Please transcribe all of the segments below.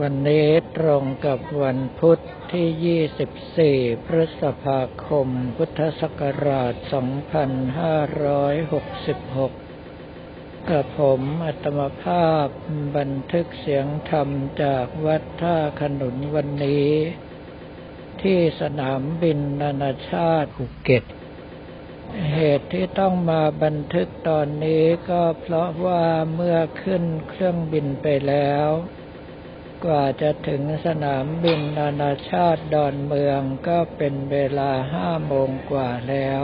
วันนี้ตรงกับวันพุทธที่ 24 พฤษภาคม พุทธศักราช 2566 กับผมอัตมภาพบันทึกเสียงธรรมจากวัดท่าขนุนวันนี้ ที่สนามบินนานาชาติภูเก็ต เหตุที่ต้องมาบันทึกตอนนี้ก็เพราะว่าเมื่อขึ้นเครื่องบินไปแล้ว กว่าจะถึงสนามบินนานาชาติดอนเมืองก็เป็นเวลาห้าโมงกว่าแล้ว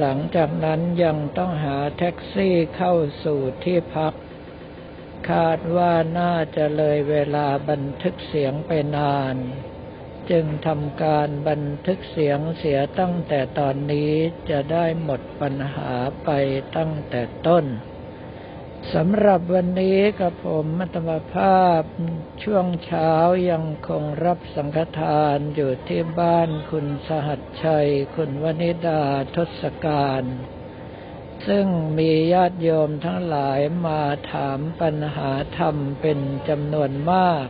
หลังจากนั้นยังต้องหาแท็กซี่เข้าสู่ที่พัก คาดว่าน่าจะเลยเวลาบันทึกเสียงไปนาน จึงทำการบันทึกเสียงเสียตั้งแต่ตอนนี้จะได้หมดปัญหาไปตั้งแต่ต้น สำหรับวันนี้กับผมมัตมภาพช่วงเช้ายังคงรับสังฆทานอยู่ที่บ้านคุณสหัสชัย คุณวนิดาทศการ ซึ่งมีญาติโยมทั้งหลายมาถามปัญหาธรรมเป็นจำนวนมาก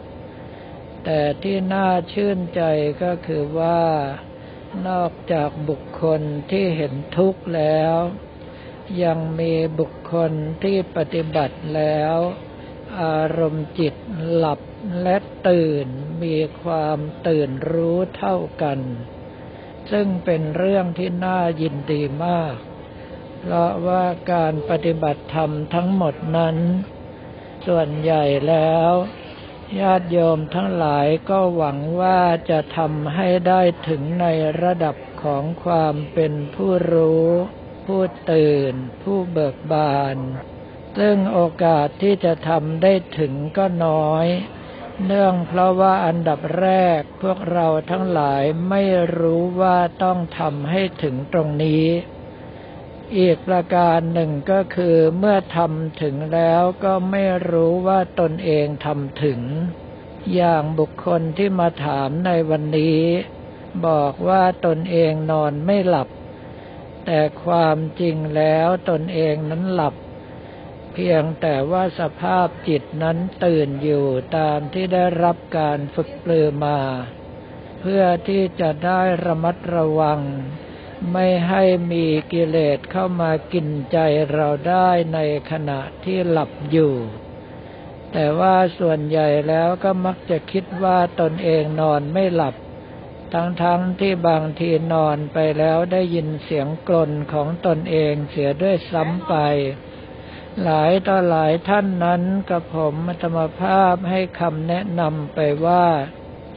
แต่ที่น่าชื่นใจก็คือว่านอกจากบุคคลที่เห็นทุกข์แล้ว ยังมีบุคคลที่ปฏิบัติแล้ว อารมณ์จิตหลับและตื่นมีความตื่นรู้เท่ากัน ซึ่งเป็นเรื่องที่น่ายินดีมาก เพราะว่าการปฏิบัติธรรมทั้งหมดนั้น ส่วนใหญ่แล้วญาติโยมทั้งหลายก็หวังว่าจะทำให้ได้ถึงในระดับของความเป็นผู้รู้ ผู้ตื่น ผู้เบิกบาน ซึ่งโอกาสที่จะทำได้ถึงก็น้อย เนื่องเพราะว่าอันดับแรกพวกเราทั้งหลายไม่รู้ว่าต้องทำให้ถึงตรงนี้ อีกประการหนึ่งก็คือเมื่อทำถึงแล้วก็ไม่รู้ว่าตนเองทำถึง อย่างบุคคลที่มาถามในวันนี้ บอกว่าตนเองนอนไม่หลับ แต่ความจริงแล้วตนเองนั้นหลับ เพียงแต่ว่าสภาพจิตนั้นตื่นอยู่ตามที่ได้รับการฝึกปลือมา เพื่อที่จะได้ระมัดระวัง ไม่ให้มีกิเลสเข้ามากินใจเราได้ในขณะที่หลับอยู่แต่ว่าส่วนใหญ่แล้วก็มักจะคิดว่าตนเองนอนไม่หลับ ทั้งๆทที่บางทีนอนไปแล้วได้ยินเสียงกลนของตนเองเสียด้วยซ้ำไป หลายต่อหลายท่านนั้นกับผมมัตมภาพให้คำแนะนำไปว่า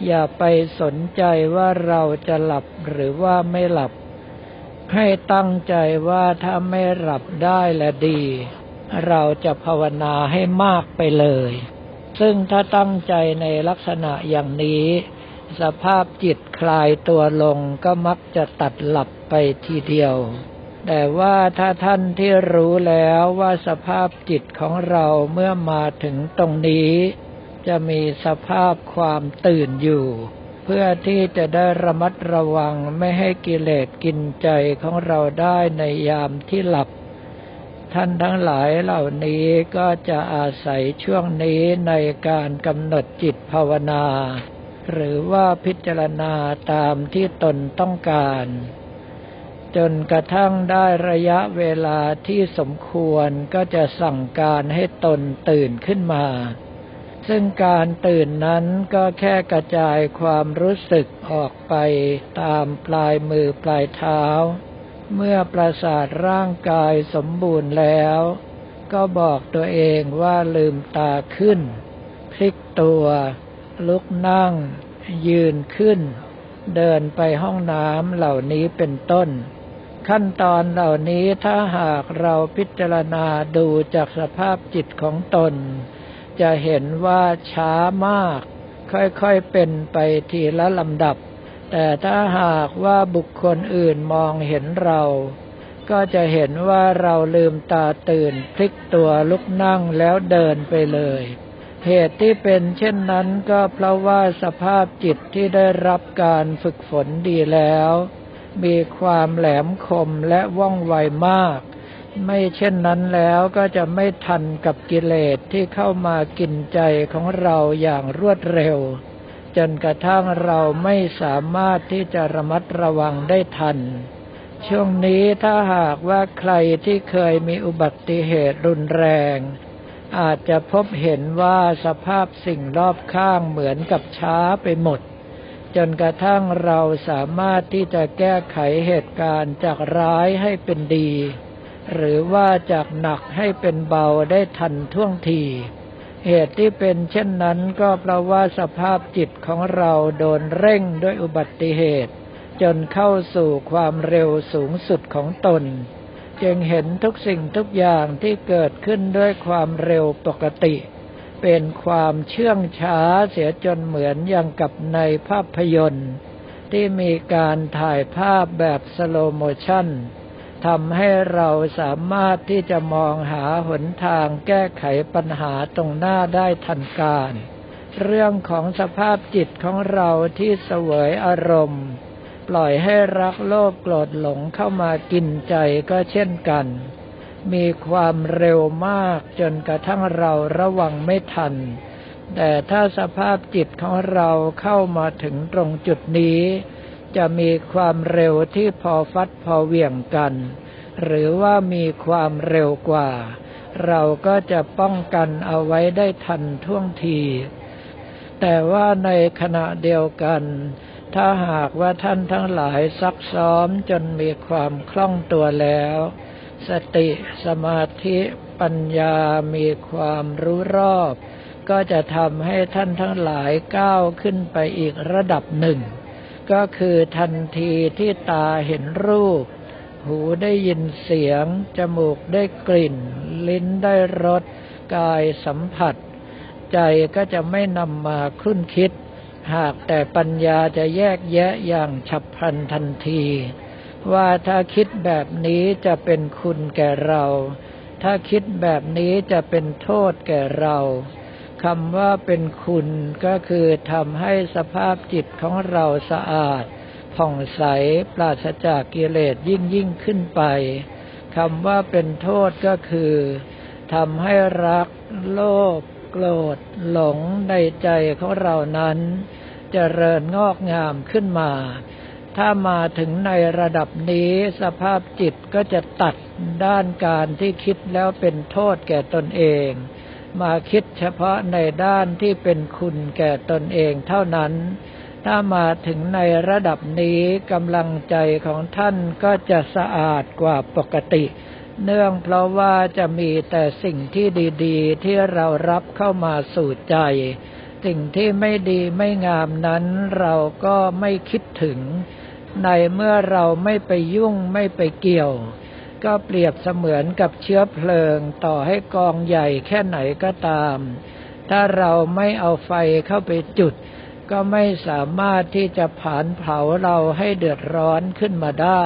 อย่าไปสนใจว่าเราจะหลับหรือว่าไม่หลับ ให้ตั้งใจว่าถ้าไม่หลับได้และดี เราจะภาวนาให้มากไปเลย ซึ่งถ้าตั้งใจในลักษณะอย่างนี้ สภาพจิตคลายตัวลงก็มักจะตัดหลับไปทีเดียว แต่ว่าถ้าท่านที่รู้แล้วว่าสภาพจิตของเราเมื่อมาถึงตรงนี้ จะมีสภาพความตื่นอยู่ เพื่อที่จะได้ระมัดระวังไม่ให้กิเลสกินใจของเราได้ในยามที่หลับท่านทั้งหลายเหล่านี้ก็จะอาศัยช่วงนี้ในการกำหนดจิตภาวนา หรือว่าพิจารณาตามที่ตนต้องการ จนกระทั่งได้ระยะเวลาที่สมควรก็จะสั่งการให้ตนตื่นขึ้นมา ซึ่งการตื่นนั้นก็แค่กระจายความรู้สึกออกไปตามปลายมือปลายเท้า เมื่อประสาทร่างกายสมบูรณ์แล้ว ก็บอกตัวเองว่าลืมตาขึ้น พลิกตัว ลุกนั่ง ยืนขึ้น เดินไปห้องน้ำเหล่านี้เป็นต้น ขั้นตอนเหล่านี้ถ้าหากเราพิจารณาดูจากสภาพจิตของตน จะเห็นว่าช้ามาก ค่อยๆเป็นไปทีละลำดับ แต่ถ้าหากว่าบุคคลอื่นมองเห็นเราก็จะเห็นว่าเราลืมตาตื่นพลิกตัวลุกนั่งแล้วเดินไปเลย เหตุที่เป็นเช่นนั้นก็เพราะว่าสภาพจิตที่ได้รับการฝึกฝนดีแล้ว มีความแหลมคมและว่องไวมาก ไม่เช่นนั้นแล้วก็จะไม่ทันกับกิเลสที่เข้ามากินใจของเราอย่างรวดเร็ว จนกระทั่งเราไม่สามารถที่จะระมัดระวังได้ทัน ช่วงนี้ถ้าหากว่าใครที่เคยมีอุบัติเหตุรุนแรง อาจจะพบเห็นว่าสภาพสิ่งรอบข้างเหมือนกับช้าไปหมด จนกระทั่งเราสามารถที่จะแก้ไขเหตุการณ์จากร้ายให้เป็นดี หรือว่าจากหนักให้เป็นเบาได้ทันท่วงที เหตุที่เป็นเช่นนั้นก็เพราะว่าสภาพจิตของเราโดนเร่งด้วยอุบัติเหตุ จนเข้าสู่ความเร็วสูงสุดของตน จึงเห็นทุกสิ่งทุกอย่างที่เกิดขึ้นด้วยความเร็วปกติ เป็นความเชื่องช้าเสียจนเหมือนอย่างกับในภาพยนตร์ ที่มีการถ่ายภาพแบบ slow motion ทำให้เราสามารถที่จะมองหาหนทางแก้ไขปัญหาตรงหน้าได้ทันการ เรื่องของสภาพจิตของเราที่เสวยอารมณ์ ปล่อยให้รักโลภโกรธหลงเข้ามากินใจก็เช่นกัน มีความเร็วมากจนกระทั่งเราระวังไม่ทัน แต่ถ้าสภาพจิตของเราเข้ามาถึงตรงจุดนี้ จะมีความเร็วที่พอฟัดพอเหวี่ยงกัน หรือว่ามีความเร็วกว่า เราก็จะป้องกันเอาไว้ได้ทันท่วงที แต่ว่าในขณะเดียวกัน ถ้าหากว่าท่านทั้งหลายซักซ้อมจนมีความคล่องตัวแล้ว สติสมาธิปัญญามีความรู้รอบ ก็จะทำให้ท่านทั้งหลายก้าวขึ้นไปอีกระดับหนึ่ง ก็คือทันทีที่ตาเห็นรูป หูได้ยินเสียง จมูกได้กลิ่น ลิ้นได้รส กายสัมผัส ใจก็จะไม่นำมาคลุ่นคิด หากแต่ปัญญาจะแยกแยะอย่างฉับพลันทันที ว่าถ้าคิดแบบนี้จะเป็นคุณแก่เรา ถ้าคิดแบบนี้จะเป็นโทษแก่เราคำว่าเป็นคุณก็คือทำให้สภาพจิตของเราสะอาด ผ่องใสปราศจากกิเลสยิ่งยิ่งขึ้นไปคำว่าเป็นโทษก็คือทำให้รักโลภโกรธหลงในใจของเรานั้น เจริญงอกงามขึ้นมา ถ้ามาถึงในระดับนี้สภาพจิตก็จะตัดด้านการที่คิดแล้วเป็นโทษแก่ตนเอง มาคิดเฉพาะในด้านที่เป็นคุณแก่ตนเองเท่านั้น ถ้ามาถึงในระดับนี้กำลังใจของท่านก็จะสะอาดกว่าปกติเนื่องเพราะว่าจะมีแต่สิ่งที่ดี ๆ ที่เรารับเข้ามาสู่ใจ สิ่งที่ไม่ดีไม่งามนั้น เราก็ไม่คิดถึง ในเมื่อเราไม่ไปยุ่งไม่ไปเกี่ยว ก็เปรียบเสมือนกับเชื้อเพลิงต่อให้กองใหญ่แค่ไหนก็ตาม ถ้าเราไม่เอาไฟเข้าไปจุด ก็ไม่สามารถที่จะผานเผาเราให้เดือดร้อนขึ้นมาได้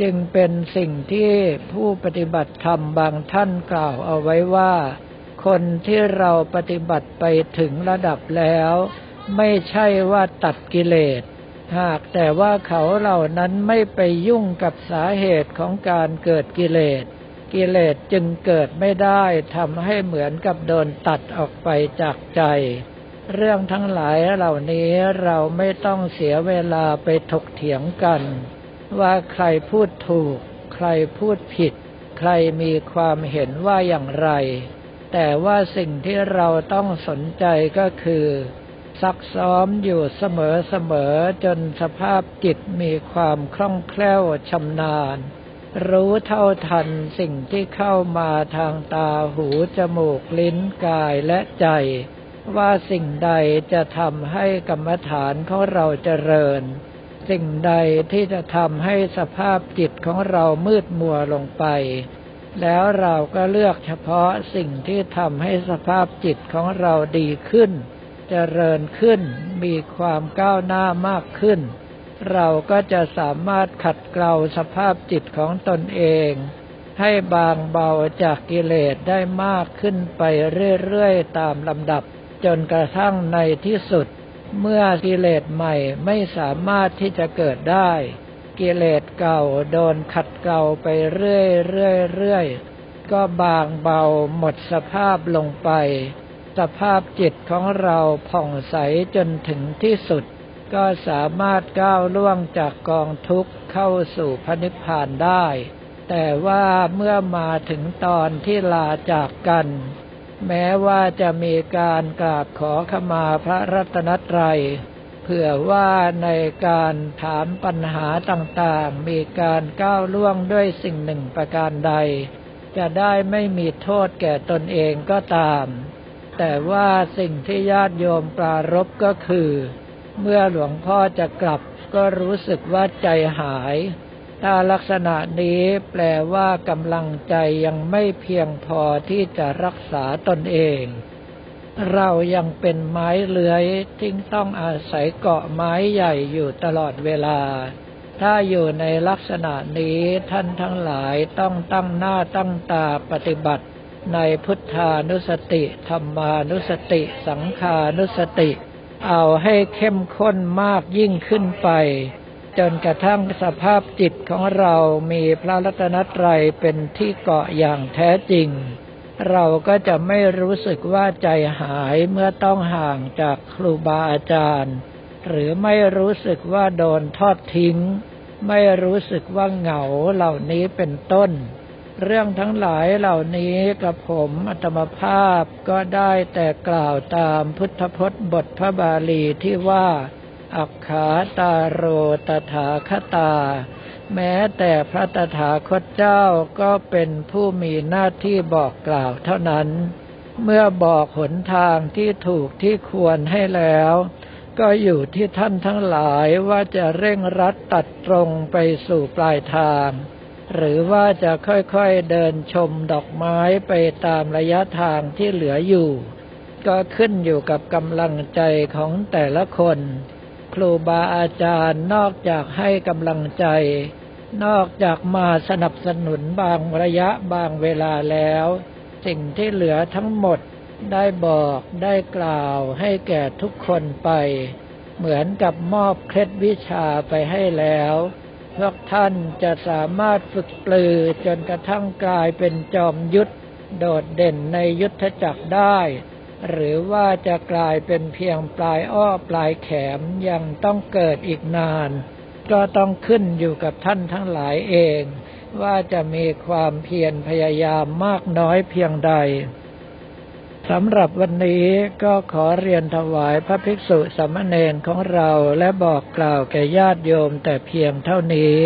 จึงเป็นสิ่งที่ผู้ปฏิบัติธรรมบางท่านกล่าวเอาไว้ว่า คนที่เราปฏิบัติไปถึงระดับแล้ว ไม่ใช่ว่าตัดกิเลส หากแต่ว่าเขาเหล่านั้นไม่ไปยุ่งกับสาเหตุของการเกิดกิเลส กิเลสจึงเกิดไม่ได้ทำให้เหมือนกับโดนตัดออกไปจากใจ เรื่องทั้งหลายเหล่านี้เราไม่ต้องเสียเวลาไปถกเถียงกัน ว่าใครพูดถูก ใครพูดผิด ใครมีความเห็นว่าอย่างไร แต่ว่าสิ่งที่เราต้องสนใจก็คือ ซักซ้อมอยู่เสมอเสมอจนสภาพจิตมีความคล่องแคล่วชำนาญ รู้เท่าทันสิ่งที่เข้ามาทางตาหูจมูกลิ้นกายและใจ ว่าสิ่งใดจะทำให้กรรมฐานของเราเจริญ สิ่งใดที่จะทำให้สภาพจิตของเรามืดมัวลงไป แล้วเราก็เลือกเฉพาะสิ่งที่ทำให้สภาพจิตของเราดีขึ้นจเจริญขึ้น มีความก้าวหน้ามากขึ้น เราก็จะสามารถขัดเกลาสภาพจิตของตนเอง ให้บางเบาจากกิเลสได้มากขึ้นไปเรื่อยๆตามลำดับ จนกระทั่งในที่สุด เมื่อกิเลสใหม่ไม่สามารถที่จะเกิดได้ กิเลสเก่าโดนขัดเกลาไปเรื่อยเรื่อยเรื่อยก็บางเบาหมดสภาพลงไป สภาพจิตของเราผ่องใสจนถึงที่สุด ก็สามารถก้าวล่วงจากกองทุกข์เข้าสู่พระนิพพานได้ แต่ว่าเมื่อมาถึงตอนที่ลาจากกัน แม้ว่าจะมีการกราบขอขมาพระรัตนตรัย เผื่อว่าในการถามปัญหาต่างๆ มีการก้าวล่วงด้วยสิ่งหนึ่งประการใด จะได้ไม่มีโทษแก่ตนเองก็ตาม แต่ว่าสิ่งที่ญาติโยมปรารบก็คือ เมื่อหลวงพ่อจะกลับก็รู้สึกว่าใจหาย ถ้าลักษณะนี้แปลว่ากำลังใจยังไม่เพียงพอที่จะรักษาตนเอง เรายังเป็นไม้เลื้อยที่ต้องอาศัยเกาะไม้ใหญ่อยู่ตลอดเวลา ถ้าอยู่ในลักษณะนี้ท่านทั้งหลายต้องตั้งหน้าตั้งตาปฏิบัติ ในพุทธานุสติ ธรรมานุสติ สังขานุสติ เอาให้เข้มข้นมากยิ่งขึ้นไป จนกระทั่งสภาพจิตของเรามีพระรัตนตรัยเป็นที่เกาะอย่างแท้จริง เราก็จะไม่รู้สึกว่าใจหายเมื่อต้องห่างจากครูบาอาจารย์ หรือไม่รู้สึกว่าโดนทอดทิ้ง ไม่รู้สึกว่าเหงาเหล่านี้เป็นต้น เรื่องทั้งหลายเหล่านี้กับผมอัตมภาพก็ได้แต่กล่าวตามพุทธพจน์บทพระบาลีที่ว่า อักขาตาโรตถาคตา แม้แต่พระตถาคตเจ้าก็เป็นผู้มีหน้าที่บอกกล่าวเท่านั้น เมื่อบอกหนทางที่ถูกที่ควรให้แล้ว ก็อยู่ที่ท่านทั้งหลายว่าจะเร่งรัดตัดตรงไปสู่ปลายทาง หรือว่าจะค่อยๆเดินชมดอกไม้ไปตามระยะทางที่เหลืออยู่ ก็ขึ้นอยู่กับกำลังใจของแต่ละคน ครูบาอาจารย์นอกจากให้กำลังใจ นอกจากมาสนับสนุนบางระยะบางเวลาแล้ว สิ่งที่เหลือทั้งหมดได้บอกได้กล่าวให้แก่ทุกคนไป เหมือนกับมอบเคล็ดวิชาไปให้แล้ว พวกท่านจะสามารถฝึกปลือจนกระทั่งกลายเป็นจอมยุทธโดดเด่นในยุทธจักรได้ หรือว่าจะกลายเป็นเพียงปลายอ้อปลายแขมยังต้องเกิดอีกนาน ก็ต้องขึ้นอยู่กับท่านทั้งหลายเอง ว่าจะมีความเพียรพยายามมากน้อยเพียงใดสำหรับวันนี้ก็ขอเรียนถวายพระภิกษุสามเณรของเราและบอกกล่าวแก่ญาติโยมแต่เพียงเท่านี้